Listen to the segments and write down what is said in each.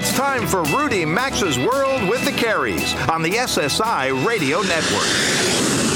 it's time for Rudy Maxa's World with the Careys on the SSI Radio Network.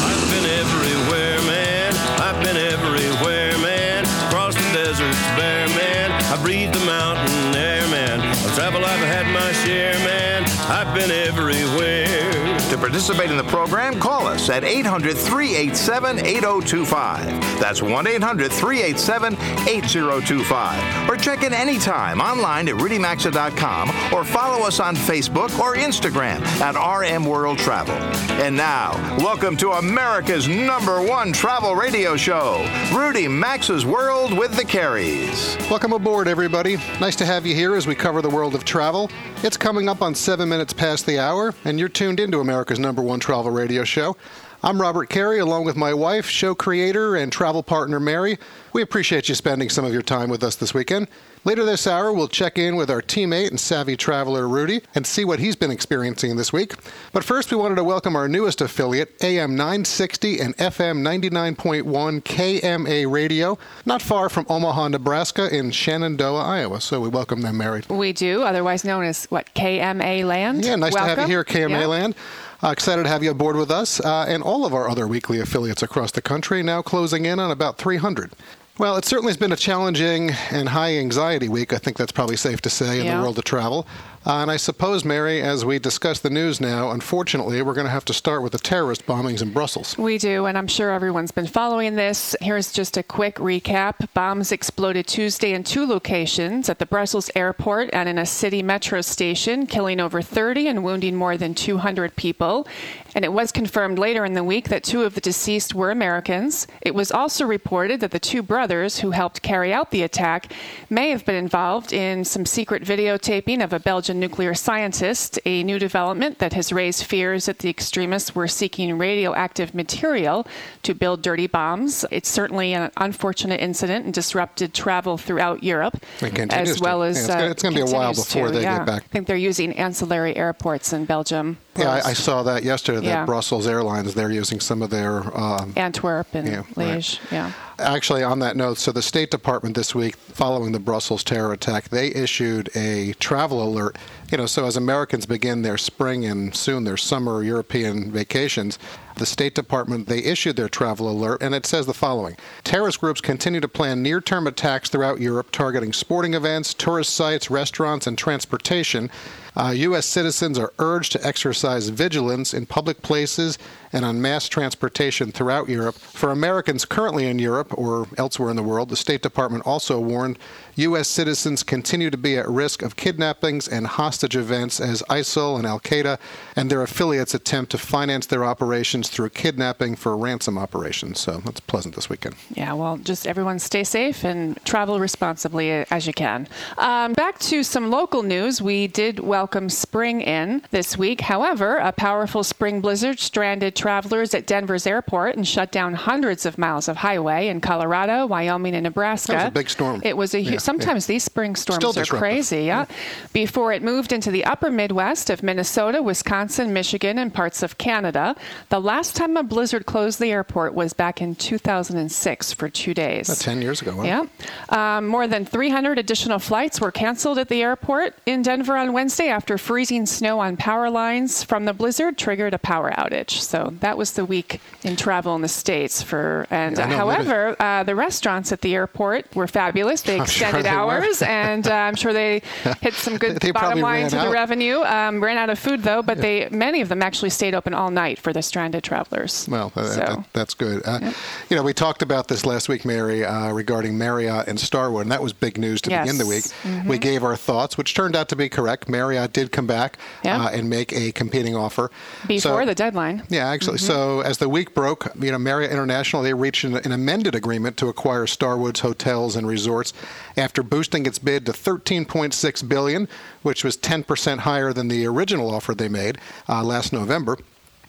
I've been everywhere, man. I've been everywhere, man. Across the deserts bare, man. I breathe the mountain air, man. I've traveled, I've had my share, man. I've been everywhere. To participate in the program, call us at 800 387 8025. That's 1 800 387 8025. Or check in anytime online at rudymaxa.com or follow us on Facebook or Instagram at RM World Travel. And now, welcome to America's number one travel radio show, Rudy Maxa's World with the Careys. Welcome aboard, everybody. Nice to have you here as we cover the world of travel. It's coming up on seven minutes past the hour, and you're tuned into America's number one travel radio show. I'm Robert Carey, along with my wife, show creator, and travel partner Mary. We appreciate you spending some of your time with us this weekend. Later this hour, we'll check in with our teammate and savvy traveler Rudy and see what he's been experiencing this week. But first, we wanted to welcome our newest affiliate, AM 960 and FM 99.1 KMA Radio, not far from Omaha, Nebraska, in Shenandoah, Iowa. So we welcome them, Mary. We do, otherwise known as what KMA Land. Yeah, nice Welcome. to have you here, KMA Yeah. Land. Uh, excited to have you aboard with us uh, and all of our other weekly affiliates across the country, now closing in on about 300. Well, it certainly has been a challenging and high anxiety week. I think that's probably safe to say in Yeah. the world of travel. Uh, and I suppose, Mary, as we discuss the news now, unfortunately, we're going to have to start with the terrorist bombings in Brussels. We do, and I'm sure everyone's been following this. Here's just a quick recap. Bombs exploded Tuesday in two locations at the Brussels airport and in a city metro station, killing over 30 and wounding more than 200 people. And it was confirmed later in the week that two of the deceased were Americans. It was also reported that the two brothers who helped carry out the attack may have been involved in some secret videotaping of a Belgian nuclear scientist, a new development that has raised fears that the extremists were seeking radioactive material to build dirty bombs. It's certainly an unfortunate incident and disrupted travel throughout Europe, as to. well Yeah, as it's gonna- uh, it's gonna be a while before to, they get back. I think they're using ancillary airports in Belgium. Yeah, I, I saw that yesterday. That Yeah. Brussels Airlines they're using some of their um, Antwerp and Yeah, right. Liège. Yeah. Actually, on that note, so the State Department this week, following the Brussels terror attack, they issued a travel alert. You know, so as Americans begin their spring and soon their summer European vacations, the State Department they issued their travel alert, and it says the following: Terrorist groups continue to plan near-term attacks throughout Europe, targeting sporting events, tourist sites, restaurants, and transportation. Uh, U.S. citizens are urged to exercise vigilance in public places and on mass transportation throughout Europe. For Americans currently in Europe or elsewhere in the world, the State Department also warned U.S. citizens continue to be at risk of kidnappings and hostage events as ISIL and Al Qaeda and their affiliates attempt to finance their operations through kidnapping for ransom operations. So that's pleasant this weekend. Yeah, well, just everyone stay safe and travel responsibly as you can. Um, back to some local news. We did welcome spring in this week. However, a powerful spring blizzard stranded travelers at Denver's airport and shut down hundreds of miles of highway in Colorado, Wyoming, and Nebraska. That was a big storm. It was a Yeah, huge. Sometimes these spring storms are crazy. Yeah. Before it moved into the upper Midwest of Minnesota, Wisconsin, Michigan, and parts of Canada. The last time a blizzard closed the airport was back in 2006 for two days. About 10 years ago. Wow. Yeah. Um, more than 300 additional flights were canceled at the airport in Denver on Wednesday after freezing snow on power lines from the blizzard triggered a power outage. So that was the week in travel in the States for, and Yeah, uh, know, however, uh, the restaurants at the airport were fabulous. They I'm sure extended they hours and uh, I'm sure they hit some good They bottom line to the revenue. Um, ran out of food though, but they many of them actually stayed open all night for the stranded travelers. Well, So- that, that's good. Uh, You know, we talked about this last week, Mary, uh, regarding Marriott and Starwood, and that was big news to begin the week. Mm-hmm. We gave our thoughts, which turned out to be correct. Marriott did come back uh, and make a competing offer before So- the deadline. Yeah, actually. Mm-hmm. So as the week broke, you know, Marriott International they reached an, an amended agreement to acquire Starwood's hotels and resorts after boosting its bid to 13.6 billion, which was 10% higher than the original offer they made uh, last November.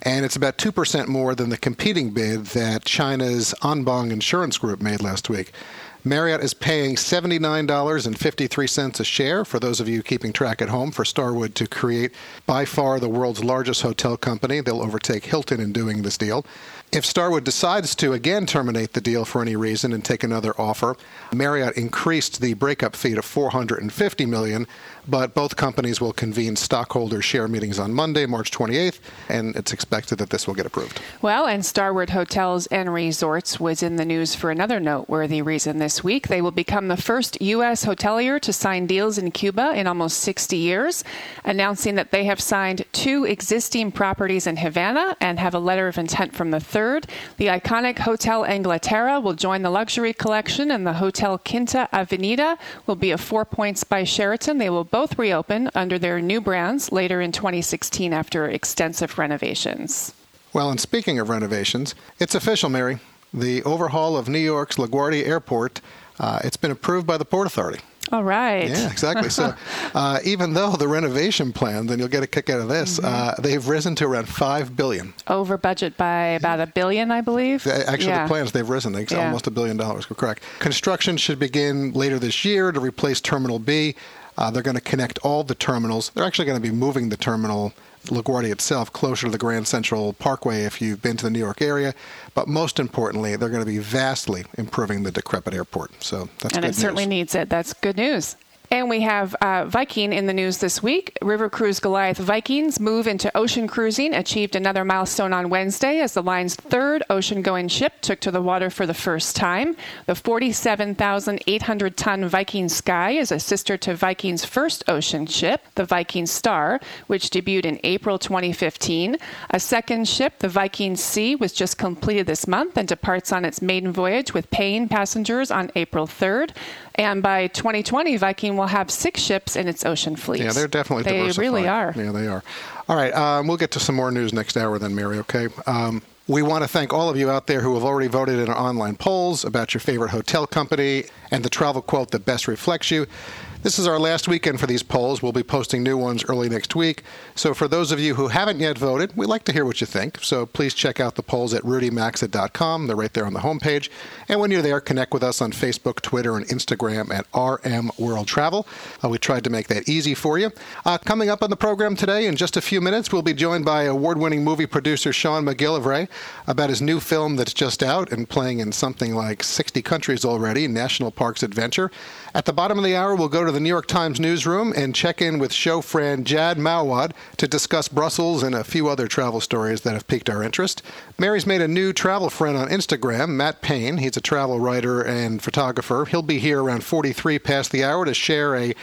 And it's about 2% more than the competing bid that China's Anbang Insurance Group made last week. Marriott is paying $79.53 a share for those of you keeping track at home for Starwood to create by far the world's largest hotel company. They'll overtake Hilton in doing this deal. If Starwood decides to again terminate the deal for any reason and take another offer, Marriott increased the breakup fee to 450 million, but both companies will convene stockholder share meetings on Monday, March 28th, and it's expected that this will get approved. Well, and Starwood Hotels and Resorts was in the news for another noteworthy reason this week. They will become the first U.S. hotelier to sign deals in Cuba in almost 60 years, announcing that they have signed two existing properties in Havana and have a letter of intent from the third. The iconic Hotel Inglaterra will join the luxury collection, and the Hotel Quinta Avenida will be a Four Points by Sheraton. They will both reopen under their new brands later in 2016 after extensive renovations. Well, and speaking of renovations, it's official, Mary. The overhaul of New York's LaGuardia Airport, uh, it's been approved by the Port Authority. All right. Yeah, exactly. So, uh, even though the renovation plans, and you'll get a kick out of this, mm-hmm. uh, they've risen to around five billion. Over budget by about a billion, I believe. Actually, yeah. the plans they've risen. They yeah. almost a billion dollars. Correct. Construction should begin later this year to replace Terminal B. Uh, they're going to connect all the terminals. They're actually going to be moving the terminal LaGuardia itself closer to the Grand Central Parkway if you've been to the New York area. But most importantly, they're going to be vastly improving the decrepit airport. So that's and it news. certainly needs it. That's good news. And we have uh, Viking in the news this week. River Cruise Goliath Vikings move into ocean cruising achieved another milestone on Wednesday as the line's third ocean going ship took to the water for the first time. The 47,800 ton Viking Sky is a sister to Viking's first ocean ship, the Viking Star, which debuted in April 2015. A second ship, the Viking Sea, was just completed this month and departs on its maiden voyage with paying passengers on April 3rd. And by 2020, Viking will have six ships in its ocean fleet. Yeah, they're definitely they diversified. really are. Yeah, they are. All right, um, we'll get to some more news next hour then, Mary. Okay. Um, we want to thank all of you out there who have already voted in our online polls about your favorite hotel company and the travel quote that best reflects you. This is our last weekend for these polls. We'll be posting new ones early next week. So, for those of you who haven't yet voted, we'd like to hear what you think. So, please check out the polls at rudymaxa.com. They're right there on the homepage. And when you're there, connect with us on Facebook, Twitter, and Instagram at RM World Travel. Uh, we tried to make that easy for you. Uh, coming up on the program today, in just a few minutes, we'll be joined by award winning movie producer Shaun MacGillivray about his new film that's just out and playing in something like 60 countries already National Parks Adventure. At the bottom of the hour, we'll go to the New York Times newsroom and check in with show friend Jad Mouawad to discuss Brussels and a few other travel stories that have piqued our interest. Mary's made a new travel friend on Instagram, Matt Payne. He's a travel writer and photographer. He'll be here around 43 past the hour to share a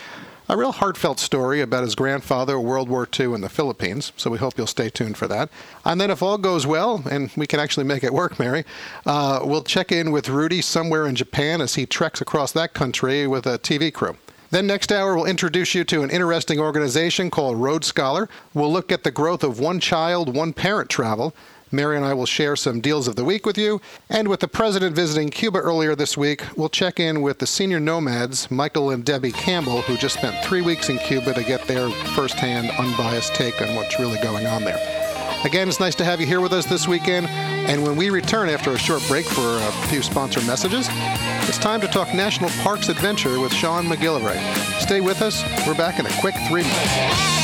a real heartfelt story about his grandfather, World War II, in the Philippines. So we hope you'll stay tuned for that. And then, if all goes well, and we can actually make it work, Mary, uh, we'll check in with Rudy somewhere in Japan as he treks across that country with a TV crew. Then next hour, we'll introduce you to an interesting organization called Road Scholar. We'll look at the growth of one child, one parent travel. Mary and I will share some deals of the week with you. And with the president visiting Cuba earlier this week, we'll check in with the senior nomads, Michael and Debbie Campbell, who just spent three weeks in Cuba to get their firsthand, unbiased take on what's really going on there. Again, it's nice to have you here with us this weekend. And when we return after a short break for a few sponsor messages, it's time to talk National Parks Adventure with Shaun MacGillivray. Stay with us. We're back in a quick three minutes.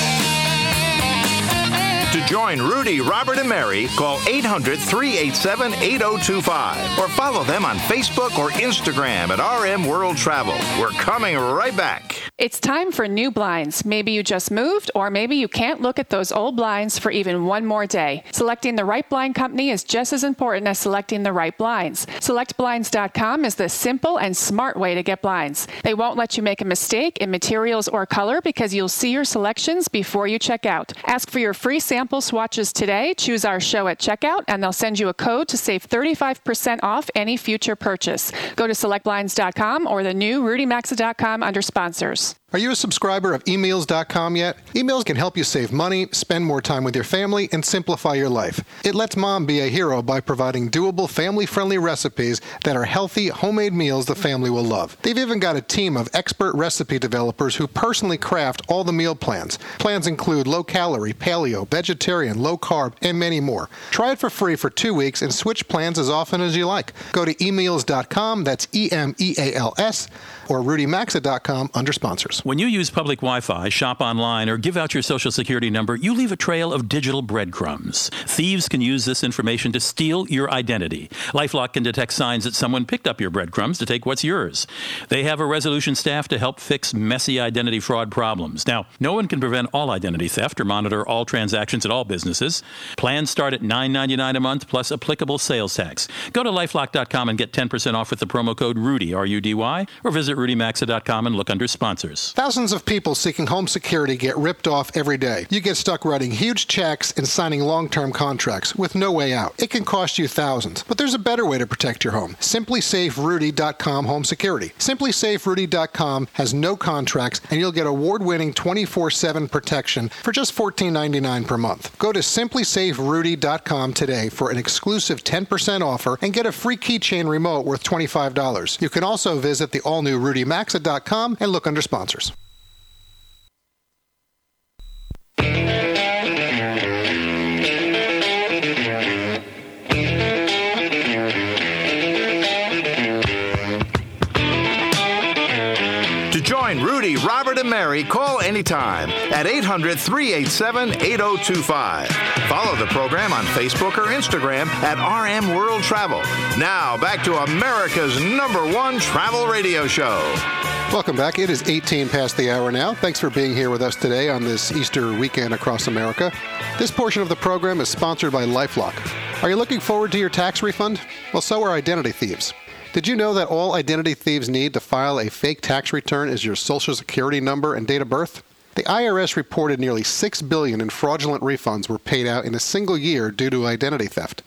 To join Rudy, Robert, and Mary, call 800 387 8025 or follow them on Facebook or Instagram at RM World Travel. We're coming right back. It's time for new blinds. Maybe you just moved, or maybe you can't look at those old blinds for even one more day. Selecting the right blind company is just as important as selecting the right blinds. SelectBlinds.com is the simple and smart way to get blinds. They won't let you make a mistake in materials or color because you'll see your selections before you check out. Ask for your free sample sample swatches today. Choose our show at checkout, and they'll send you a code to save 35% off any future purchase. Go to selectblinds.com or the new rudymaxa.com under sponsors. Are you a subscriber of emeals.com yet? eMeals can help you save money, spend more time with your family, and simplify your life. It lets mom be a hero by providing doable, family friendly recipes that are healthy, homemade meals the family will love. They've even got a team of expert recipe developers who personally craft all the meal plans. Plans include low calorie, paleo, vegetarian, low carb, and many more. Try it for free for two weeks and switch plans as often as you like. Go to emeals.com, that's E M E A L S, or rudymaxa.com under sponsors. When you use public Wi Fi, shop online, or give out your social security number, you leave a trail of digital breadcrumbs. Thieves can use this information to steal your identity. Lifelock can detect signs that someone picked up your breadcrumbs to take what's yours. They have a resolution staff to help fix messy identity fraud problems. Now, no one can prevent all identity theft or monitor all transactions at all businesses. Plans start at $9.99 a month plus applicable sales tax. Go to lifelock.com and get 10% off with the promo code RUDY, R U D Y, or visit rudymaxa.com and look under sponsors. Thousands of people seeking home security get ripped off every day. You get stuck writing huge checks and signing long term contracts with no way out. It can cost you thousands, but there's a better way to protect your home. SimpliSafeRudy.com Home Security. SimpliSafeRudy.com has no contracts, and you'll get award winning 24 7 protection for just $14.99 per month. Go to SimpliSafeRudy.com today for an exclusive 10% offer and get a free keychain remote worth $25. You can also visit the all new RudyMaxa.com and look under sponsors. To Robert, and Mary, call anytime at 800 387 8025. Follow the program on Facebook or Instagram at RM World Travel. Now, back to America's number one travel radio show. Welcome back. It is 18 past the hour now. Thanks for being here with us today on this Easter weekend across America. This portion of the program is sponsored by Lifelock. Are you looking forward to your tax refund? Well, so are identity thieves. Did you know that all identity thieves need to file a fake tax return is your social security number and date of birth? The IRS reported nearly 6 billion in fraudulent refunds were paid out in a single year due to identity theft.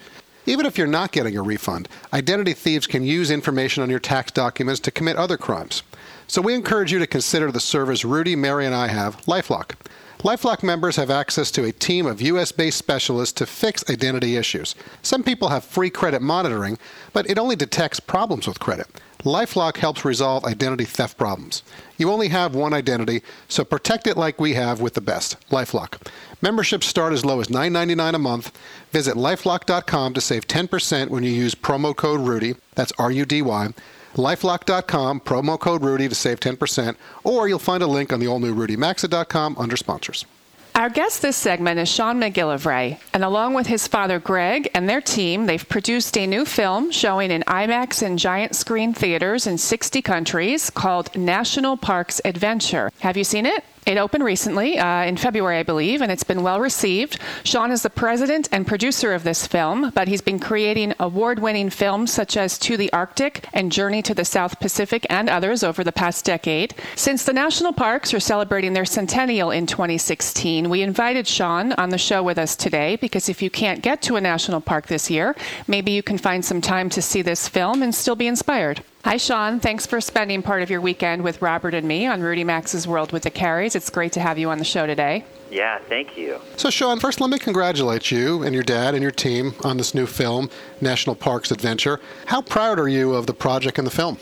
Even if you're not getting a refund, identity thieves can use information on your tax documents to commit other crimes. So we encourage you to consider the service Rudy, Mary, and I have, LifeLock. LifeLock members have access to a team of US based specialists to fix identity issues. Some people have free credit monitoring, but it only detects problems with credit. LifeLock helps resolve identity theft problems. You only have one identity, so protect it like we have with the best, LifeLock. Memberships start as low as $9.99 a month. Visit lifelock.com to save 10% when you use promo code RUDY, that's R U D Y. Lifelock.com, promo code Rudy to save 10%, or you'll find a link on the all new RudyMaxa.com under sponsors. Our guest this segment is Shaun MacGillivray, and along with his father Greg and their team, they've produced a new film showing in IMAX and giant screen theaters in 60 countries called National Parks Adventure. Have you seen it? It opened recently, uh, in February, I believe, and it's been well received. Shaun is the president and producer of this film, but he's been creating award winning films such as To the Arctic and Journey to the South Pacific and others over the past decade. Since the national parks are celebrating their centennial in 2016, we invited Shaun on the show with us today because if you can't get to a national park this year, maybe you can find some time to see this film and still be inspired. Hi, Shaun. Thanks for spending part of your weekend with Robert and me on Rudy Maxa's World with the Careys. It's great to have you on the show today. Yeah, thank you. So, Shaun, first let me congratulate you and your dad and your team on this new film, National Parks Adventure. How proud are you of the project and the film?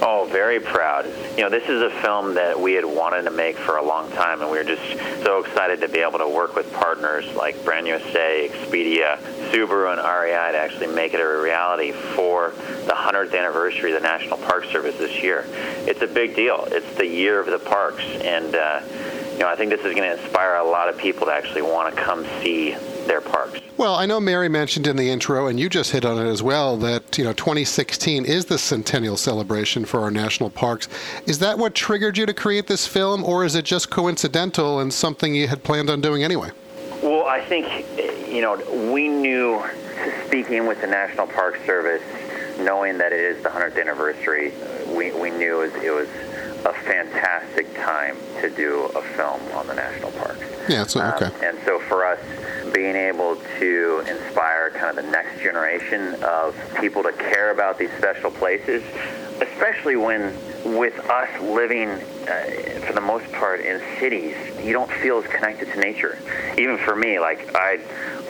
Oh, very proud. You know, this is a film that we had wanted to make for a long time, and we were just so excited to be able to work with partners like Brand USA, Expedia, Subaru, and REI to actually make it a reality for the 100th anniversary of the National Park Service this year. It's a big deal. It's the year of the parks, and uh, you know, I think this is going to inspire a lot of people to actually want to come see their parks. Well, I know Mary mentioned in the intro, and you just hit on it as well, that you know 2016 is the centennial celebration for our national parks. Is that what triggered you to create this film, or is it just coincidental and something you had planned on doing anyway? Well, I think you know we knew, speaking with the National Park Service, knowing that it is the 100th anniversary, we, we knew it was, it was a fantastic time to do a film on the national parks. Yeah, so okay. Um, and so for us, being able to inspire kind of the next generation of people to care about these special places, especially when with us living uh, for the most part in cities, you don't feel as connected to nature. Even for me, like I,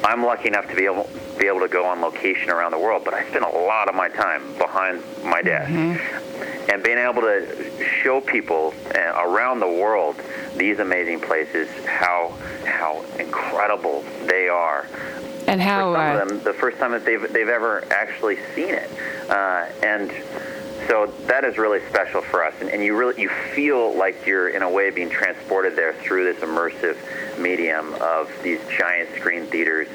I'm lucky enough to be able be able to go on location around the world, but I spend a lot of my time behind my desk. Mm-hmm. And being able to show people uh, around the world these amazing places, how how incredible they are, and how for some uh, of them, the first time that they've they've ever actually seen it, uh, and so that is really special for us, and, and, you really you feel like you're in a way being transported there through this immersive medium of these giant screen theaters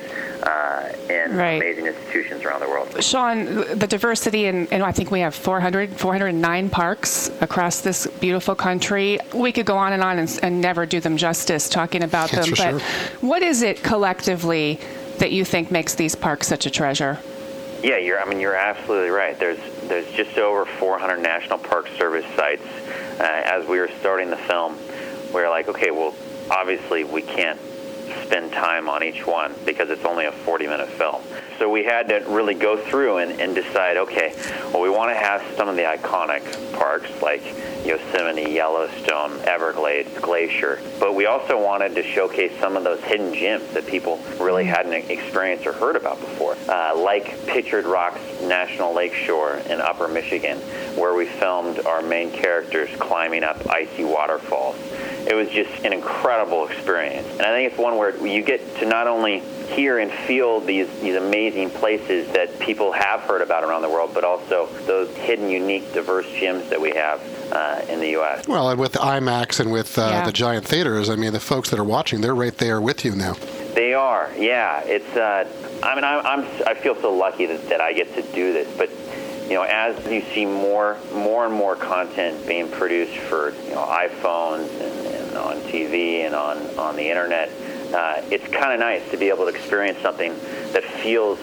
uh, and right. amazing institutions around the world. Shaun, the diversity, and I think we have 400, 409 parks across this beautiful country. We could go on and on and, and never do them justice talking about That's them. but sure. what is it collectively that you think makes these parks such a treasure? Yeah, you're. I mean, you're absolutely right. There's there's just over 400 National Park Service sites. Uh, as we were starting the film, we were like, okay, well, obviously we can't spend time on each one because it's only a 40 minute film. So we had to really go through and, and decide, okay, well, we want to have some of the iconic parks like Yosemite, Yellowstone, Everglades, Glacier, but we also wanted to showcase some of those hidden gems that people really hadn't experienced or heard about before, uh, like Pictured Rocks National Lakeshore in Upper Michigan, where we filmed our main characters climbing up icy waterfalls it was just an incredible experience. And I think it's one where you get to not only hear and feel these, these amazing places that people have heard about around the world, but also those hidden, unique, diverse gems that we have uh, in the U.S. Well, and with IMAX and with uh, yeah. the giant theaters, I mean, the folks that are watching, they're right there with you now. They are, yeah. It's, uh, I mean, I'm, I'm, I feel so lucky that, that I get to do this, but you know, as you see more, more and more content being produced for you know iPhones and, on TV and on on the internet, uh, it's kind of nice to be able to experience something that feels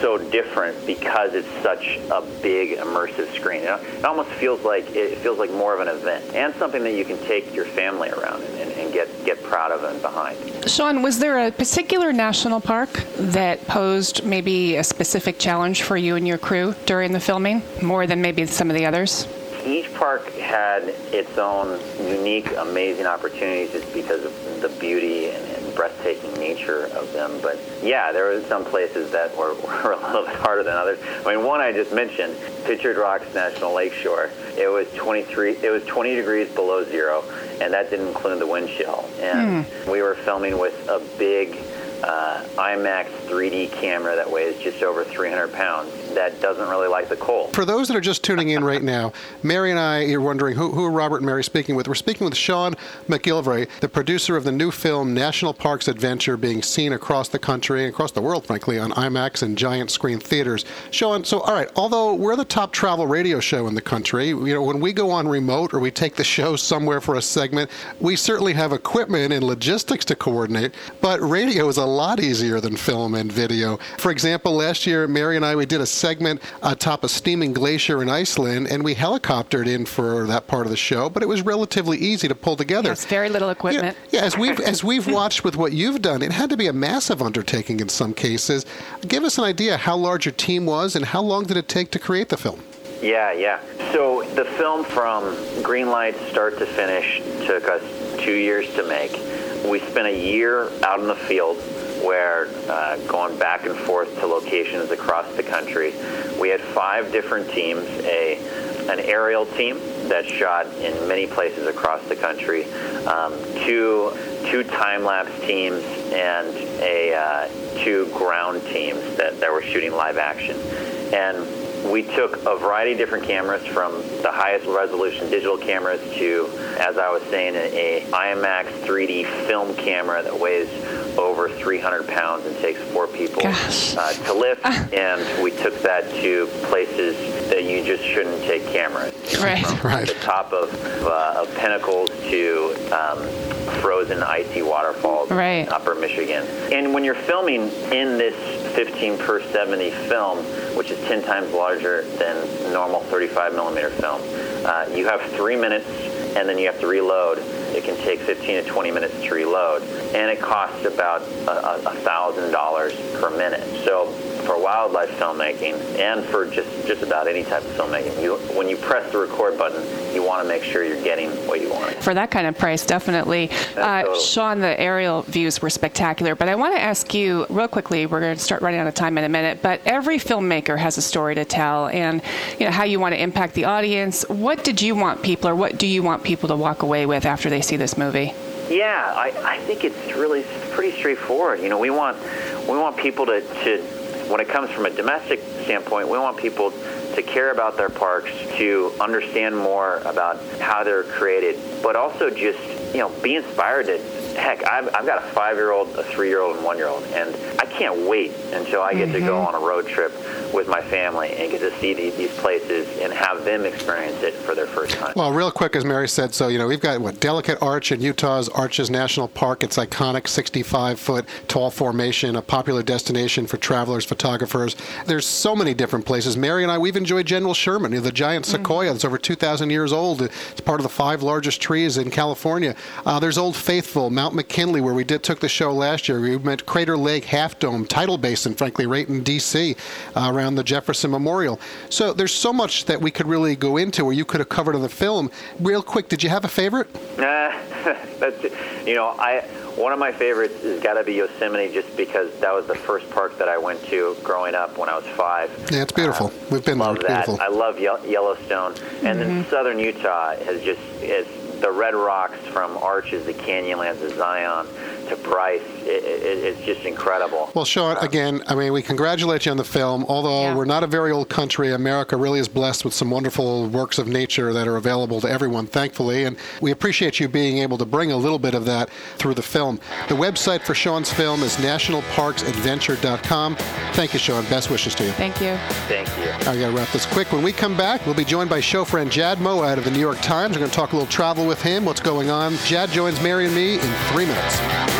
so different because it's such a big immersive screen. It almost feels like it feels like more of an event and something that you can take your family around and, and get get proud of and behind. Shaun, was there a particular national park that posed maybe a specific challenge for you and your crew during the filming, more than maybe some of the others? Each park had its own unique, amazing opportunities just because of the beauty and, and breathtaking nature of them. But yeah, there were some places that were, were a little bit harder than others. I mean, one I just mentioned, Pictured Rocks National Lakeshore. It was 23. It was 20 degrees below zero, and that didn't include the wind chill. And mm. we were filming with a big uh, IMAX 3D camera that weighs just over 300 pounds that doesn't really like the cold. For those that are just tuning in right now, Mary and I, you're wondering who, who are Robert and Mary speaking with? We're speaking with Shaun MacGillivray, the producer of the new film National Parks Adventure, being seen across the country and across the world, frankly, on IMAX and giant screen theaters. Shaun, so all right, although we're the top travel radio show in the country, you know, when we go on remote or we take the show somewhere for a segment, we certainly have equipment and logistics to coordinate, but radio is a lot easier than film and video. For example, last year, Mary and I, we did a segment atop a steaming glacier in Iceland, and we helicoptered in for that part of the show, but it was relatively easy to pull together. Yes, very little equipment. yeah, as we've, as we've watched with what you've done, it had to be a massive undertaking in some cases. Give us an idea how large your team was and how long did it take to create the film? Yeah, yeah. So the film from green light start to finish took us two years to make. We spent a year out in the field where uh, going back and forth to locations across the country, we had five different teams. A an aerial team that shot in many places across the country, um, two two time lapse teams, and a uh, two ground teams that, that were shooting live action, and we took a variety of different cameras from the highest resolution digital cameras to, as I was saying, a, a IMAX 3D film camera that weighs over 300 pounds and takes four people uh, to lift. Uh. And we took that to places that you just shouldn't take cameras. Right. From right. the top of, uh, of pinnacles to um, frozen icy waterfalls right. in upper Michigan. And when you're filming in this 15 perf 70 film, which is 10 times larger than normal 35 millimeter film, uh, you have three minutes and then you have to reload. It can take 15 to 20 minutes to reload, and it costs about a thousand dollars per minute. So for wildlife filmmaking and for just, just about any type of filmmaking. You, when you press the record button, you want to make sure you're getting what you want. For that kind of price, definitely. Uh. Shaun, the aerial views were spectacular, but I want to ask you real quickly. We're going to start running out of time in a minute, but every filmmaker has a story to tell, and you know how you want to impact the audience. What did you want people, or what do you want people to walk away with after they see this movie? Yeah, I, I think it's really pretty straightforward. You know, we want we want people to, to when it comes from a domestic standpoint, we want people to care about their parks, to understand more about how they're created, but also just you know be inspired to heck, I've, I've got a five-year-old, a three-year-old, and one-year-old, and I can't wait until I get mm-hmm. to go mm-hmm. on a road trip with my family and get to see these, these places and have them experience it for their first time. Well, real quick, as Mary said, so you know we've got what Delicate Arch in Utah's Arches National Park. It's iconic, 65-foot tall formation, a popular destination for travelers, photographers. There's so many different places. Mary and I, we've enjoyed General Sherman, you know, the giant mm-hmm. sequoia mm-hmm. that's over 2,000 years old. It's part of the five largest trees in California. Uh, there's Old Faithful, Mount McKinley, where we did took the show last year. We met Crater Lake, Half Dome, Tidal Basin, frankly, right in D.C. Uh, around the Jefferson Memorial. So there's so much that we could really go into, or you could have covered in the film. Real quick, did you have a favorite? Uh, that's you know I one of my favorites has got to be Yosemite, just because that was the first park that I went to growing up when I was five. Yeah, it's beautiful. Uh, We've been love there. It's that. beautiful. I love Ye- Yellowstone, mm-hmm. and then mm-hmm. southern Utah has just is the red rocks from Arches, the Canyonlands of Zion to Bryce, it, it, it's just incredible. Well, Shaun, um, again, I mean, we congratulate you on the film. Although yeah. we're not a very old country, America really is blessed with some wonderful works of nature that are available to everyone, thankfully. And we appreciate you being able to bring a little bit of that through the film. The website for Shaun's film is nationalparksadventure.com. Thank you, Shaun. Best wishes to you. Thank you. Thank you. I got to wrap this quick. When we come back, we'll be joined by show friend Jad Mouawad of the New York Times. We're going to talk a little travel with him, what's going on. Jad joins Mary and me in three minutes.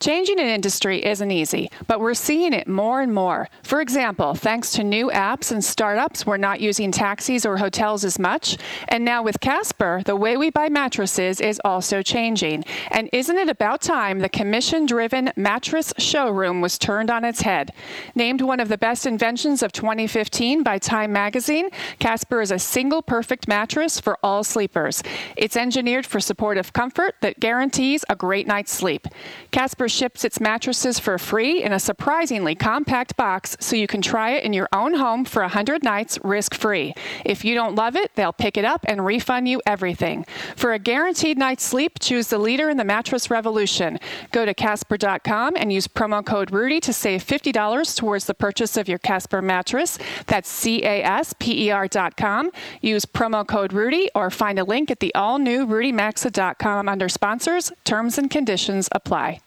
Changing an industry isn't easy, but we're seeing it more and more. For example, thanks to new apps and startups, we're not using taxis or hotels as much. And now with Casper, the way we buy mattresses is also changing. And isn't it about time the commission driven mattress showroom was turned on its head? Named one of the best inventions of 2015 by Time magazine, Casper is a single perfect mattress for all sleepers. It's engineered for supportive comfort that guarantees a great night's sleep. Casper ships its mattresses for free in a surprisingly compact box so you can try it in your own home for 100 nights risk free. If you don't love it, they'll pick it up and refund you everything. For a guaranteed night's sleep, choose the leader in the mattress revolution. Go to Casper.com and use promo code Rudy to save $50 towards the purchase of your Casper mattress. That's C A S P E R.com. Use promo code Rudy or find a link at the all new RudyMaxa.com under sponsors. Terms and conditions apply.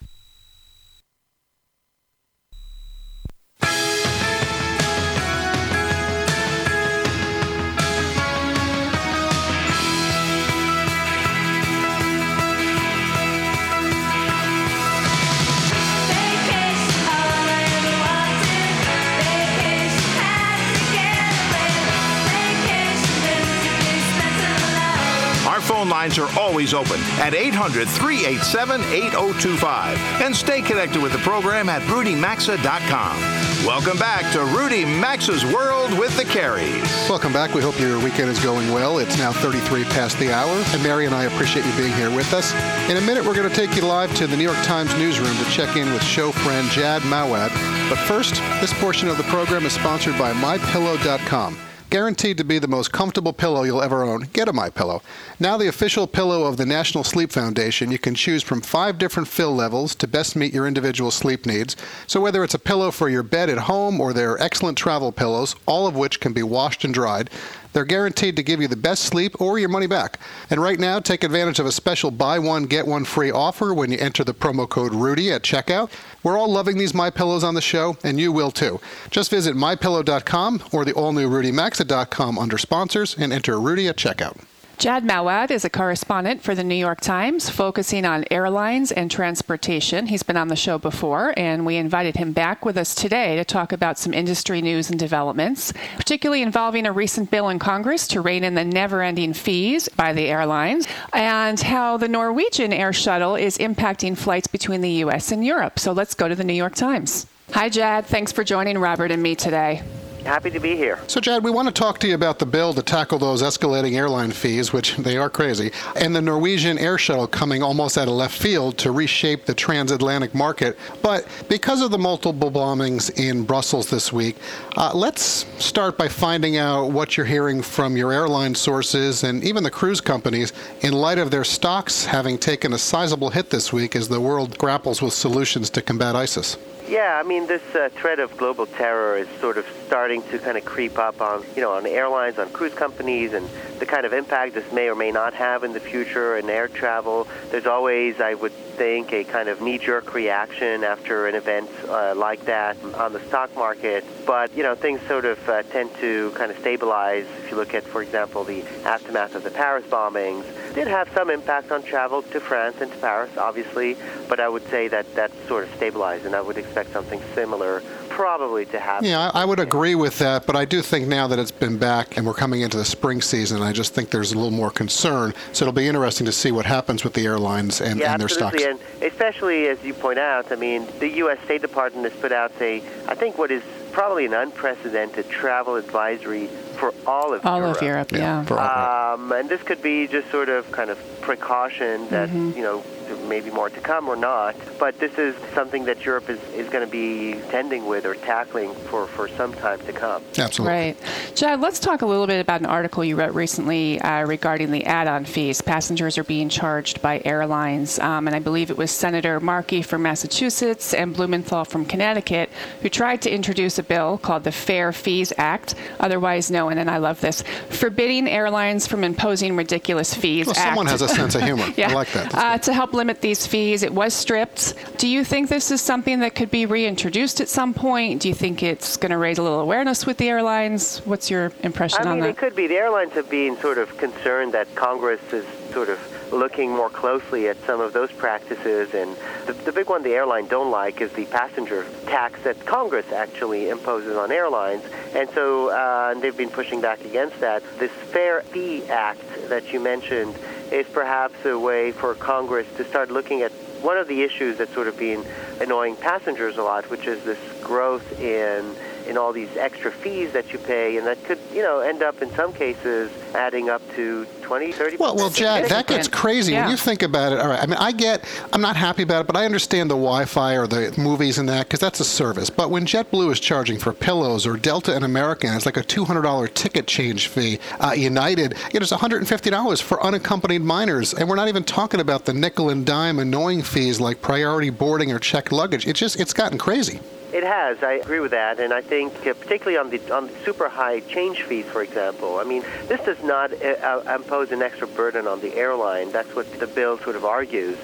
Always open at 800 387 8025. And stay connected with the program at rudymaxa.com. Welcome back to Rudy Maxa's World with the Careys. Welcome back. We hope your weekend is going well. It's now 33 past the hour, and Mary and I appreciate you being here with us. In a minute, we're going to take you live to the New York Times newsroom to check in with show friend Jad Mouawad. But first, this portion of the program is sponsored by MyPillow.com. Guaranteed to be the most comfortable pillow you'll ever own. Get a My Pillow. Now the official pillow of the National Sleep Foundation, you can choose from five different fill levels to best meet your individual sleep needs. So whether it's a pillow for your bed at home or their excellent travel pillows, all of which can be washed and dried, They're guaranteed to give you the best sleep or your money back. And right now, take advantage of a special buy one, get one free offer when you enter the promo code Rudy at checkout. We're all loving these My Pillows on the show, and you will too. Just visit mypillow.com or the all new RudyMaxa.com under sponsors and enter Rudy at checkout. Jad Mouawad is a correspondent for the New York Times, focusing on airlines and transportation. He's been on the show before, and we invited him back with us today to talk about some industry news and developments, particularly involving a recent bill in Congress to rein in the never ending fees by the airlines, and how the Norwegian air shuttle is impacting flights between the U.S. and Europe. So let's go to the New York Times. Hi, Jad. Thanks for joining Robert and me today. Happy to be here. So, Jad, we want to talk to you about the bill to tackle those escalating airline fees, which they are crazy, and the Norwegian air shuttle coming almost out of left field to reshape the transatlantic market. But because of the multiple bombings in Brussels this week, uh, let's start by finding out what you're hearing from your airline sources and even the cruise companies in light of their stocks having taken a sizable hit this week as the world grapples with solutions to combat ISIS. Yeah, I mean, this uh, threat of global terror is sort of starting to kind of creep up on, you know, on airlines, on cruise companies, and the kind of impact this may or may not have in the future in air travel. There's always, I would think, a kind of knee-jerk reaction after an event uh, like that on the stock market. But, you know, things sort of uh, tend to kind of stabilize. If you look at, for example, the aftermath of the Paris bombings, did have some impact on travel to France and to Paris, obviously, but I would say that that's sort of stabilized, and I would expect something similar probably to happen. Yeah, I would agree with that, but I do think now that it's been back and we're coming into the spring season, I just think there's a little more concern. So it'll be interesting to see what happens with the airlines and, yeah, and their absolutely. stocks. And especially as you point out, I mean, the U.S. State Department has put out a, I think, what is probably an unprecedented travel advisory for all of All Europe. of Europe, yeah. for all- Um, and this could be just sort of kind of precaution that, Mm-hmm. you know, there may be more to come or not. But this is something that Europe is, is going to be tending with or tackling for, for some time to come. Absolutely. Right. Jad, let's talk a little bit about an article you wrote recently uh, regarding the add on fees. Passengers are being charged by airlines. Um, and I believe it was Senator Markey from Massachusetts and Blumenthal from Connecticut who tried to introduce a bill called the Fair Fees Act, otherwise known, and I love this, Forbidding Airlines from Imposing Ridiculous Fees Well, someone has a sense of humor. yeah. I like that. Uh, to help limit these fees, it was stripped. Do you think this is something that could be reintroduced at some point? Do you think it's going to raise a little awareness with the airlines? What's your impression I on mean, that? it could be. The airlines have been sort of concerned that Congress is sort of looking more closely at some of those practices. And the, the big one the airline don't like is the passenger tax that Congress actually imposes on airlines. And so uh, they've been pushing back against that. This Fair Fee Act that you mentioned is perhaps a way for Congress to start looking at one of the issues that's sort of been annoying passengers a lot, which is this growth in in all these extra fees that you pay, and that could, you know, end up in some cases adding up to 20, 30 Well, well, Jad, that gets crazy Yeah. when you think about it. All right, I mean, I get, I'm not happy about it, but I understand the Wi-Fi or the movies and that because that's a service. But when JetBlue is charging for pillows or Delta and American, it's like a $200 ticket change fee. Uh, United, it's $150 for unaccompanied minors, and we're not even talking about the nickel and dime annoying fees like priority boarding or checked luggage. It's just, it's gotten crazy. It has. I agree with that, and I think uh, particularly on the on the super high change fees, for example. I mean, this does not uh, uh, impose an extra burden on the airline. That's what the bill sort of argues.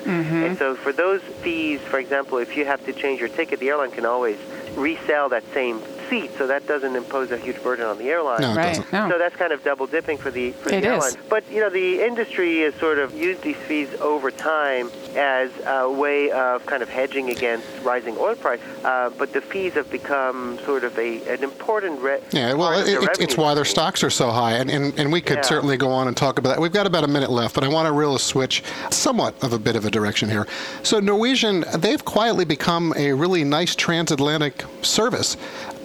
And so, for those fees, for example, if you have to change your ticket, the airline can always resell that same seat, so that doesn't impose a huge burden on the airline. No, it right. doesn't. No. So that's kind of double dipping for the for It the is. airline. But you know, the industry has sort of used these fees over time as a way of kind of hedging against rising oil price. Uh, but the fees have become sort of a an important re- Yeah, well, part of it, the it, it's why their stocks are so high, and, and, and we could Yeah. certainly go on and talk about that. We've got about a minute left, but I want to really switch somewhat of a bit of a direction here. So, Norwegian, they've quietly become a really nice transatlantic service,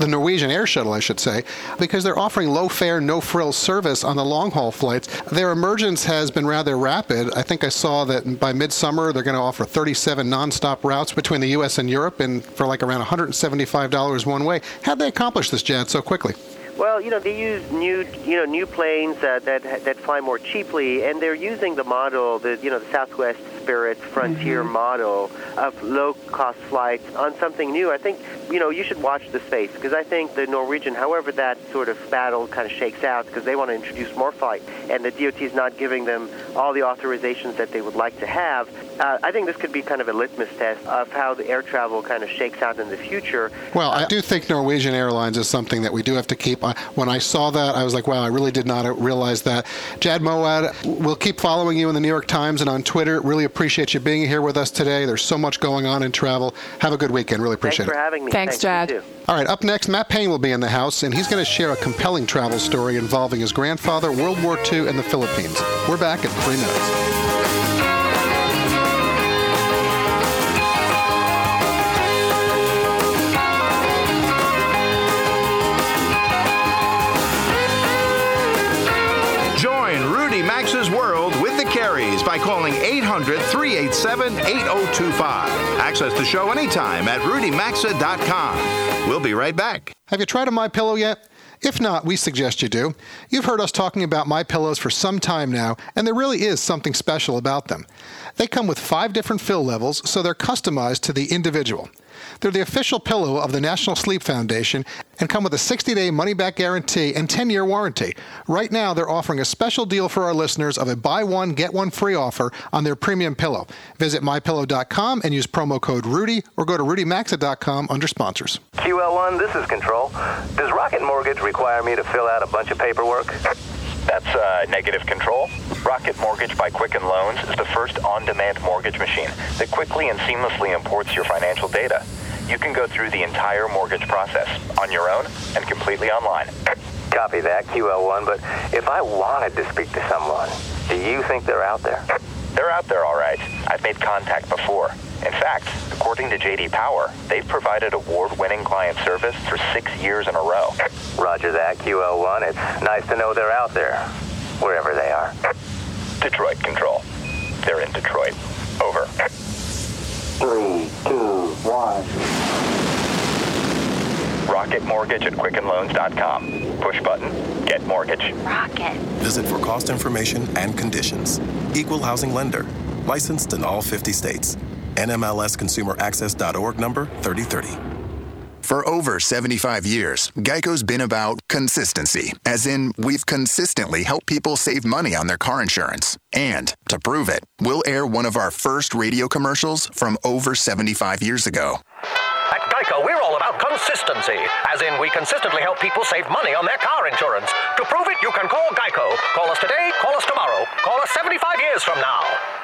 the Norwegian Air Shuttle, I should say, because they're offering low fare, no frills service on the long haul flights. Their emergence has been rather rapid. I think I saw that by midsummer they're going to offer 37 nonstop routes between the U.S. and Europe, and for like around $175 one way. How'd they accomplish this, Jad, so quickly? Well, you know, they use new, you know, new planes uh, that that fly more cheaply, and they're using the model, the you know, the Southwest Spirit Frontier mm-hmm. model of low-cost flights on something new. I think you know you should watch the space because I think the Norwegian, however that sort of battle kind of shakes out, because they want to introduce more flight, and the DOT is not giving them all the authorizations that they would like to have. Uh, I think this could be kind of a litmus test of how the air travel kind of shakes out in the future. Well, I do think Norwegian Airlines is something that we do have to keep. When I saw that, I was like, wow, I really did not realize that. Jad Mouawad, we'll keep following you in the New York Times and on Twitter. Really appreciate you being here with us today. There's so much going on in travel. Have a good weekend. Really appreciate Thanks it. Thanks for having me. Thanks, Thanks Jad. All right, up next, Matt Payne will be in the house, and he's going to share a compelling travel story involving his grandfather, World War II, and the Philippines. We're back in three minutes. By calling 800 387 8025. Access the show anytime at rudymaxa.com. We'll be right back. Have you tried a My Pillow yet? If not, we suggest you do. You've heard us talking about My Pillows for some time now, and there really is something special about them. They come with five different fill levels, so they're customized to the individual. They're the official pillow of the National Sleep Foundation and come with a 60 day money back guarantee and 10 year warranty. Right now, they're offering a special deal for our listeners of a buy one, get one free offer on their premium pillow. Visit mypillow.com and use promo code Rudy or go to rudymaxa.com under sponsors. QL1, this is Control. Does Rocket Mortgage require me to fill out a bunch of paperwork? That's uh, negative control. Rocket Mortgage by Quicken Loans is the first on-demand mortgage machine that quickly and seamlessly imports your financial data. You can go through the entire mortgage process on your own and completely online. Copy that, QL1, but if I wanted to speak to someone, do you think they're out there? They're out there, all right. I've made contact before. In fact, according to JD Power, they've provided award-winning client service for six years in a row. Roger that, QL1. It's nice to know they're out there, wherever they are. Detroit Control. They're in Detroit. Over. Three, two, one. Rocket Mortgage at QuickenLoans.com. Push button, get mortgage. Rocket. Visit for cost information and conditions. Equal housing lender. Licensed in all 50 states. NMLSConsumerAccess.org number 3030. For over 75 years, Geico's been about consistency, as in, we've consistently helped people save money on their car insurance. And to prove it, we'll air one of our first radio commercials from over 75 years ago. At Geico, we're all about consistency, as in, we consistently help people save money on their car insurance. To prove it, you can call Geico. Call us today, call us tomorrow, call us 75 years from now.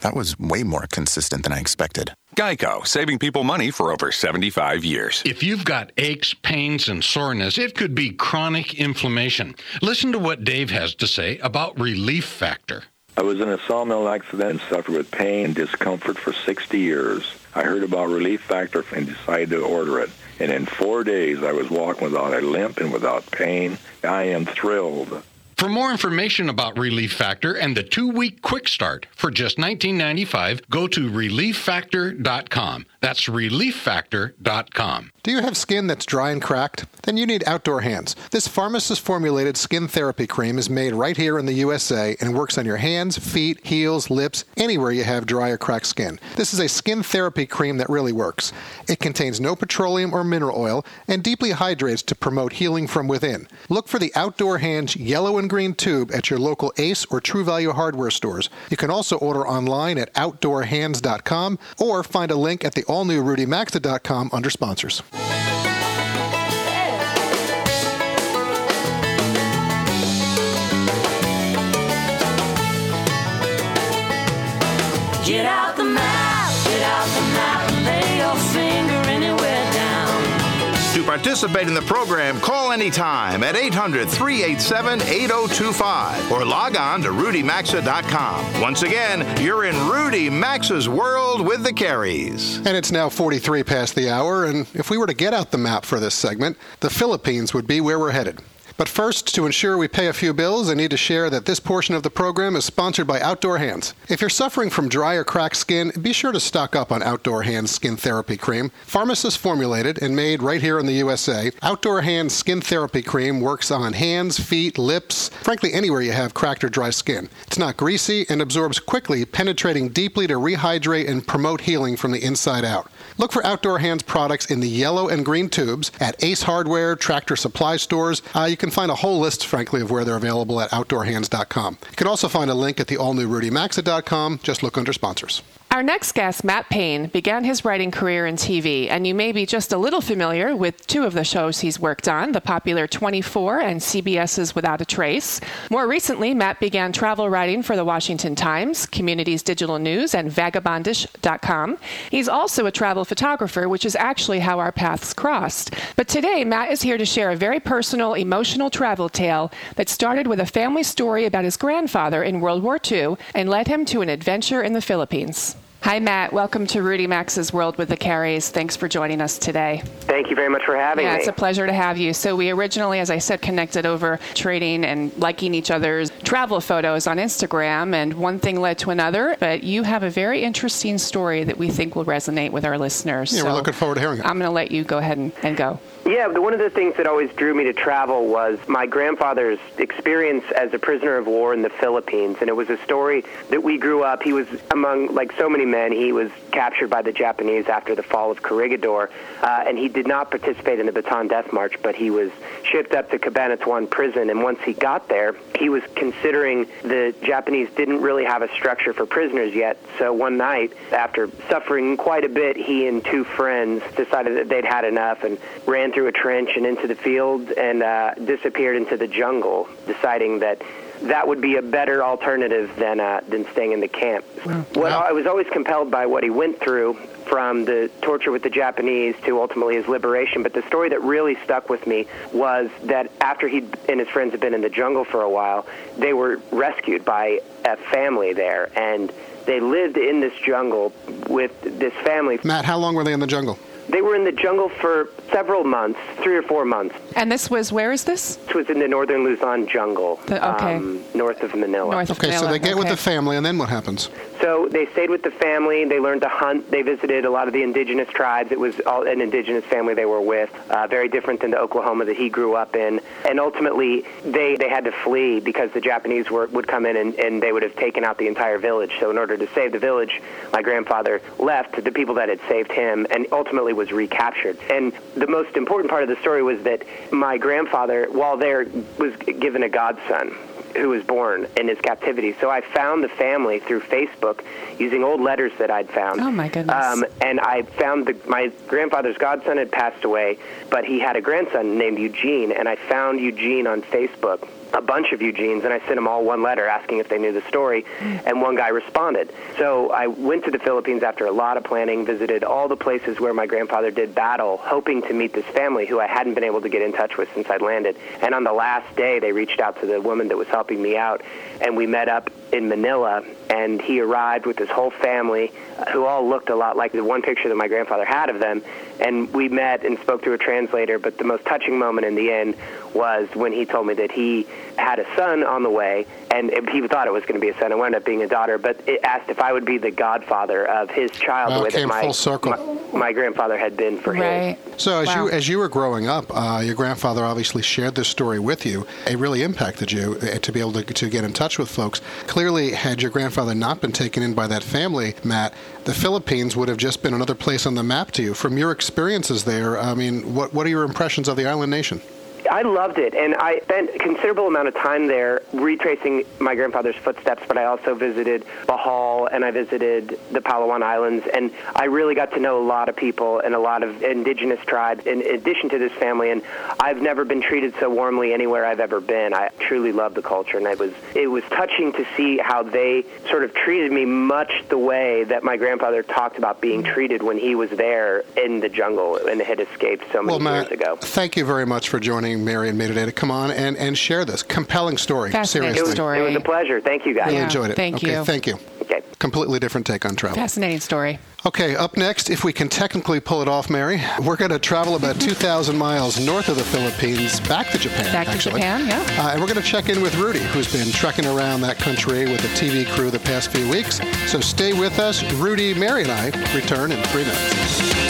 That was way more consistent than I expected. Geico, saving people money for over 75 years. If you've got aches, pains, and soreness, it could be chronic inflammation. Listen to what Dave has to say about Relief Factor. I was in a sawmill accident and suffered with pain and discomfort for 60 years. I heard about Relief Factor and decided to order it. And in four days, I was walking without a limp and without pain. I am thrilled. For more information about Relief Factor and the two-week quick start for just $19.95, go to relieffactor.com. That's relieffactor.com. Do you have skin that's dry and cracked? Then you need Outdoor Hands. This pharmacist formulated skin therapy cream is made right here in the USA and works on your hands, feet, heels, lips, anywhere you have dry or cracked skin. This is a skin therapy cream that really works. It contains no petroleum or mineral oil and deeply hydrates to promote healing from within. Look for the Outdoor Hands yellow and green tube at your local Ace or True Value hardware stores. You can also order online at outdoorhands.com or find a link at the all new rudymaxa.com under sponsors. Get out participate in the program, call anytime at 800 387 8025 or log on to rudymaxa.com. Once again, you're in Rudy Maxa's world with the Careys. And it's now 43 past the hour, and if we were to get out the map for this segment, the Philippines would be where we're headed. But first, to ensure we pay a few bills, I need to share that this portion of the program is sponsored by Outdoor Hands. If you're suffering from dry or cracked skin, be sure to stock up on Outdoor Hands Skin Therapy Cream. Pharmacist formulated and made right here in the USA, Outdoor Hands Skin Therapy Cream works on hands, feet, lips, frankly, anywhere you have cracked or dry skin. It's not greasy and absorbs quickly, penetrating deeply to rehydrate and promote healing from the inside out. Look for Outdoor Hands products in the yellow and green tubes at Ace Hardware, Tractor Supply stores. Uh, you can find a whole list, frankly, of where they're available at OutdoorHands.com. You can also find a link at the all. Just look under sponsors. Our next guest, Matt Payne, began his writing career in TV, and you may be just a little familiar with two of the shows he's worked on the popular 24 and CBS's Without a Trace. More recently, Matt began travel writing for the Washington Times, Communities Digital News, and Vagabondish.com. He's also a travel photographer, which is actually how our paths crossed. But today, Matt is here to share a very personal, emotional travel tale that started with a family story about his grandfather in World War II and led him to an adventure in the Philippines. Hi, Matt. Welcome to Rudy Maxa's World with the Careys. Thanks for joining us today. Thank you very much for having yeah, me. Yeah, it's a pleasure to have you. So, we originally, as I said, connected over trading and liking each other's travel photos on Instagram, and one thing led to another. But you have a very interesting story that we think will resonate with our listeners. Yeah, so we're looking forward to hearing it. I'm going to let you go ahead and, and go. Yeah, one of the things that always drew me to travel was my grandfather's experience as a prisoner of war in the Philippines. And it was a story that we grew up. He was among, like so many men, he was captured by the Japanese after the fall of Corregidor. Uh, and he did not participate in the Bataan Death March, but he was shipped up to Cabanatuan prison. And once he got there, he was considering the Japanese didn't really have a structure for prisoners yet. So one night, after suffering quite a bit, he and two friends decided that they'd had enough and ran through a trench and into the field and uh, disappeared into the jungle, deciding that that would be a better alternative than uh, than staying in the camp. Well, I was always compelled by what he went through from the torture with the Japanese to ultimately his liberation. But the story that really stuck with me was that after he and his friends had been in the jungle for a while, they were rescued by a family there, and they lived in this jungle with this family. Matt, how long were they in the jungle? They were in the jungle for several months, three or four months. And this was, where is this? This was in the northern Luzon jungle, The- okay. um, north of Manila. okay, so they get with the family, and then what happens? So they stayed with the family. They learned to hunt. They visited a lot of the indigenous tribes. It was all an indigenous family they were with, uh, very different than the Oklahoma that he grew up in. And ultimately, they, they had to flee because the Japanese were, would come in and, and they would have taken out the entire village. So in order to save the village, my grandfather left the people that had saved him and ultimately was recaptured. And the most important part of the story was that my grandfather, while there, was given a godson who was born in his captivity. So I found the family through Facebook using old letters that I'd found. Oh, my goodness. Um, and I found the, my grandfather's godson had passed away, but he had a grandson named Eugene, and I found Eugene on Facebook. A bunch of Eugenes, and I sent them all one letter asking if they knew the story, and one guy responded. So I went to the Philippines after a lot of planning, visited all the places where my grandfather did battle, hoping to meet this family who I hadn't been able to get in touch with since I'd landed. And on the last day, they reached out to the woman that was helping me out, and we met up in Manila, and he arrived with his whole family, uh, who all looked a lot like the one picture that my grandfather had of them. And we met and spoke to a translator, but the most touching moment in the end was when he told me that he had a son on the way, and he thought it was going to be a son. It wound up being a daughter, but it asked if I would be the godfather of his child, Wow, it came my, full circle. my my grandfather had been for his. So as Wow. you as you were growing up, uh, your grandfather obviously shared this story with you. It really impacted you uh, to be able to, to get in touch with folks. Clearly, had your grandfather not been taken in by that family, Matt, the Philippines would have just been another place on the map to you. From your experiences there, I mean, what what are your impressions of the island nation? I loved it, and I spent a considerable amount of time there retracing my grandfather's footsteps. But I also visited Bohol and I visited the Palawan Islands, and I really got to know a lot of people and a lot of indigenous tribes. In addition to this family, and I've never been treated so warmly anywhere I've ever been. I truly love the culture, and it was it was touching to see how they sort of treated me much the way that my grandfather talked about being treated when he was there in the jungle and had escaped so many well, years Matt, ago. thank you very much for joining having Mary and Metadata to come on and, and share this compelling story. Fascinating Seriously. story. It was a pleasure. Thank you, guys. Really Yeah, enjoyed it. thank okay, you. Thank you. Okay. Completely different take on travel. Fascinating story. Okay, up next, if we can technically pull it off, Mary, we're going to travel about 2,000 miles north of the Philippines, back to Japan. Back to. Japan, yeah. Uh, and we're going to check in with Rudy, who's been trekking around that country with the TV crew the past few weeks. So stay with us. Rudy, Mary, and I return in three minutes.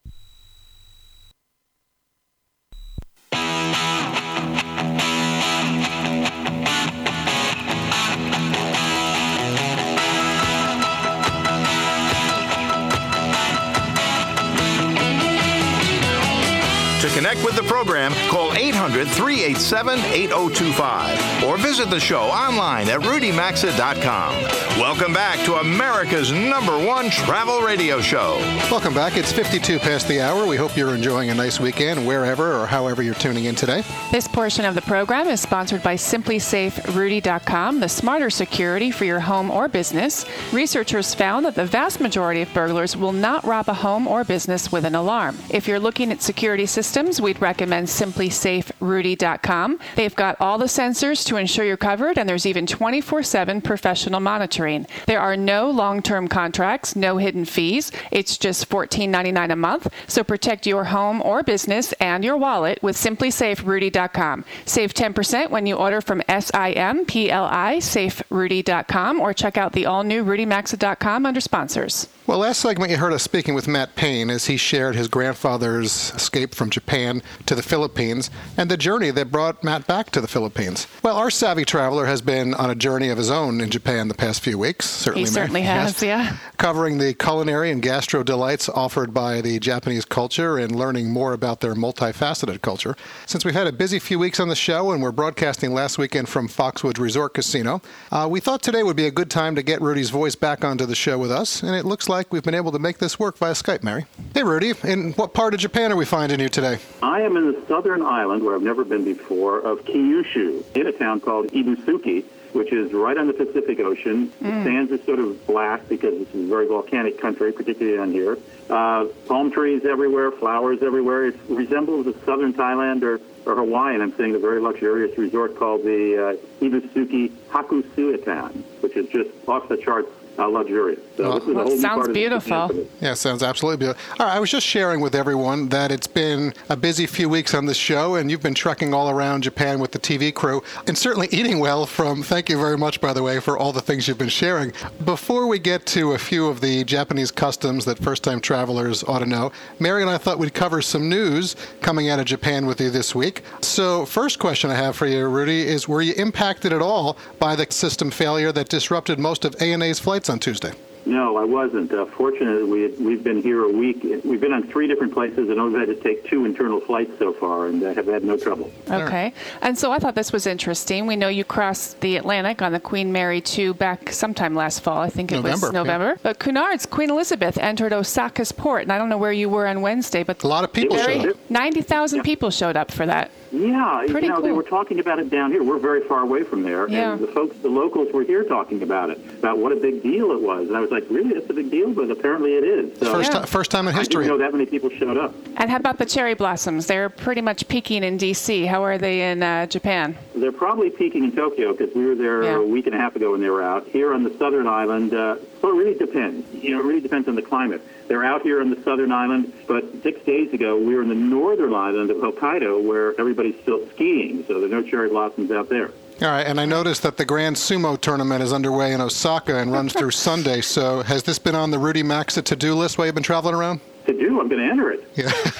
387 8025 or visit the show online at rudymaxa.com. Welcome back to America's number one travel radio show. Welcome back. It's 52 past the hour. We hope you're enjoying a nice weekend wherever or however you're tuning in today. This portion of the program is sponsored by SimpliSafeRudy.com, the smarter security for your home or business. Researchers found that the vast majority of burglars will not rob a home or business with an alarm. If you're looking at security systems, we'd recommend SimpliSafeRudy.com. They've got all the sensors to ensure you're covered, and there's even 24 7 professional monitoring. There are no long term contracts, no hidden fees. It's just $14.99 a month. So protect your home or business and your wallet with SimpliSafeRudy.com. Save 10% when you order from S-I-M-P-L-I, SafeRudy.com, or check out the all new RudyMaxa.com under sponsors. Well, last segment you heard us speaking with Matt Payne as he shared his grandfather's escape from Japan to the Philippines and the journey that brought Matt back to the Philippines. Well, our savvy traveler has been on a journey of his own in Japan the past few weeks. Certainly, He Mary. certainly has, yeah. Covering the culinary and gastro delights offered by the Japanese culture and learning more about their multifaceted culture. Since we've had a busy few weeks on the show and we're broadcasting last weekend from Foxwoods Resort Casino, uh, we thought today would be a good time to get Rudy's voice back onto the show with us, and it looks like we've been able to make this work via Skype, Mary. Hey, Rudy, in what part of Japan are we finding you today? I am in the southern island where I've never been before of Kyushu, in a town called Ibusuki, which is right on the Pacific Ocean. The sands are sort of black because this is a very volcanic country, particularly on here. Uh, palm trees everywhere, flowers everywhere. It resembles a southern Thailand or, or Hawaii, and I'm staying at a very luxurious resort called the uh, Ibusuki Hakusuitan, which is just off the charts uh, luxurious. So this is Well, whole sounds beautiful. Yeah, sounds absolutely beautiful. All right, I was just sharing with everyone that it's been a busy few weeks on this show, and you've been trekking all around Japan with the TV crew, and certainly eating well from, thank you very much, by the way, for all the things you've been sharing. Before we get to a few of the Japanese customs that first time travelers ought to know, Mary and I thought we'd cover some news coming out of Japan with you this week. So, first question I have for you, Rudy, is were you impacted at all by the system failure that disrupted most of ANA's flights on Tuesday? No, I wasn't. Uh, fortunately, we had, we've been here a week. We've been on three different places, and we've had to take two internal flights so far, and uh, have had no trouble. Okay. And so I thought this was interesting. We know you crossed the Atlantic on the Queen Mary 2 back sometime last fall. I think it November, was yeah. November. But Cunard's Queen Elizabeth entered Osaka's port, and I don't know where you were on Wednesday, but a lot of people showed up. 90,000 people showed up for that. Yeah, Pretty you know, they were talking about it down here. We're very far away from there, Yeah. and the folks, the locals, were here talking about it, about what a big deal it was. And I was like, really, that's a big deal, but apparently it is. So First, ti- first time in history. I history. didn't know that many people showed up. And how about the cherry blossoms? They're pretty much peaking in D.C. How are they in uh, Japan? They're probably peaking in Tokyo because we were there Yeah. a week and a half ago when they were out. Here on the southern island, uh, well, it really depends. You know, it really depends on the climate. They're out here on the southern island, but six days ago we were in the northern island of Hokkaido where everybody's still skiing, so there are no cherry blossoms out there. All right, and I noticed that the Grand Sumo tournament is underway in Osaka and runs through Sunday. So, has this been on the Rudy Maxa to-do list while you've been traveling around? To do, I'm going to enter it.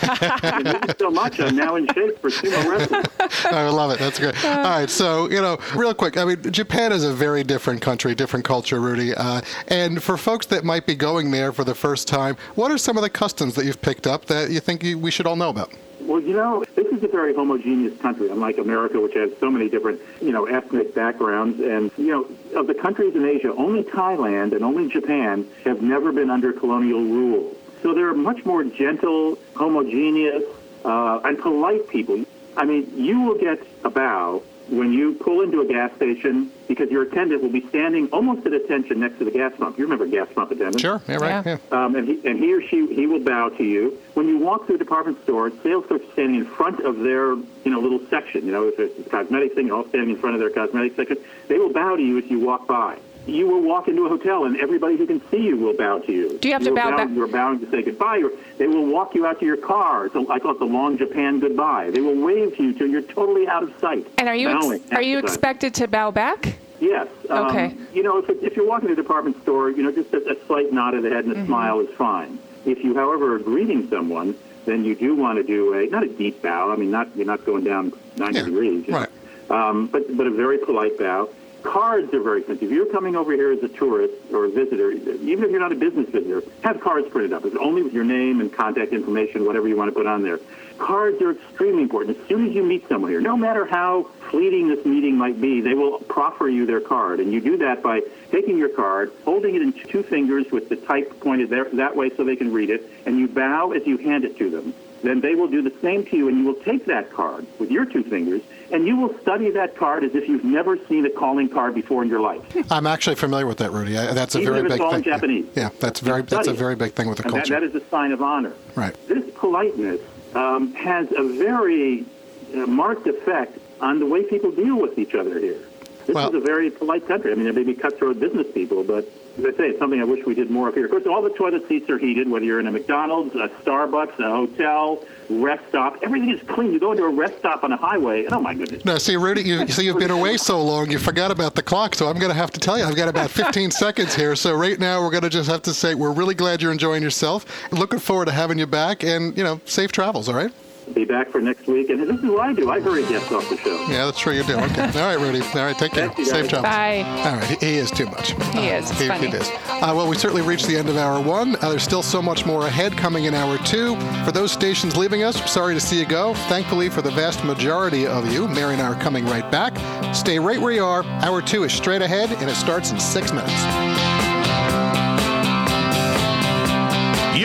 I mean, this is so much. I'm now in shape for sumo wrestling. I love it. That's great. All right, so you know, real quick. I mean, Japan is a very different country, different culture, Rudy. Uh, and for folks that might be going there for the first time, what are some of the customs that you've picked up that you think you, we should all know about? Well, you know, this is a very homogeneous country, unlike America, which has so many different, you know, ethnic backgrounds. And, you know, of the countries in Asia, only Thailand and only Japan have never been under colonial rule. So they're much more gentle, homogeneous, uh, and polite people. I mean, you will get a bow when you pull into a gas station, because your attendant will be standing almost at attention next to the gas pump. You remember gas pump attendant? Sure. Yeah. Right. Yeah. Um, and, he, and he or she he will bow to you when you walk through a department store. Sales clerks are standing in front of their you know little section. You know, if it's a cosmetic thing, you're all standing in front of their cosmetic section. They will bow to you as you walk by. You will walk into a hotel, and everybody who can see you will bow to you. Do you have to You're bow bow- back? You're bowing to say goodbye. You're, they will walk you out to your car. It's a, I call it the long Japan goodbye. They will wave to you till you're totally out of sight. And are you ex- are you expected to bow back? Yes. Um, Okay. You know, if, it, if you're walking to a department store, you know, just a, a slight nod of the head and a Mm-hmm. smile is fine. If you, however, are greeting someone, then you do want to do a not a deep bow. I mean, not you're not going down 90 degrees. you know. Um, but but a very polite bow. Cards are very expensive. If you're coming over here as a tourist or a visitor, even if you're not a business visitor, have cards printed up. It's only with your name and contact information, whatever you want to put on there. Cards are extremely important. As soon as you meet someone here, no matter how fleeting this meeting might be, they will proffer you their card. And you do that by taking your card, holding it in two fingers with the type pointed there, that way so they can read it, and you bow as you hand it to them. Then they will do the same to you, and you will take that card with your two fingers, and you will study that card as if you've never seen a calling card before in your life. I'm actually familiar with that, Rudy. I, that's a Even very if it's big all thing. in Japanese. Yeah, that's very that's a very big thing with the And that, culture. that is a sign of honor. Right. This politeness um, has a very uh, marked effect on the way people deal with each other here. This is a very polite country. I mean, there may be cutthroat business people, but as I say, it's something I wish we did more of here. Of course, all the toilet seats are heated, whether you're in a McDonald's, a Starbucks, a hotel, rest stop. Everything is clean. You go into a rest stop on a highway, and oh my goodness. No, see, Rudy, you see, you've been away so long, you forgot about the clock. So I'm going to have to tell you, I've got about 15 seconds here. So right now, we're going to just have to say we're really glad you're enjoying yourself. Looking forward to having you back, and you know, safe travels. All right. Be back for next week, and this is what I do. I hurry guests off the show. Yeah, that's true. You do. Okay. All right, Rudy. All right. Take care. Thank you, Safe guys. travels. Bye. All right. He, he is too much. He is. It's He, funny. he is. Uh, well, we certainly reached the end of hour one. Uh, there's still so much more ahead coming in hour two. For those stations leaving us, sorry to see you go. Thankfully, for the vast majority of you, Mary and I are coming right back. Stay right where you are. Hour two is straight ahead, and it starts in six minutes.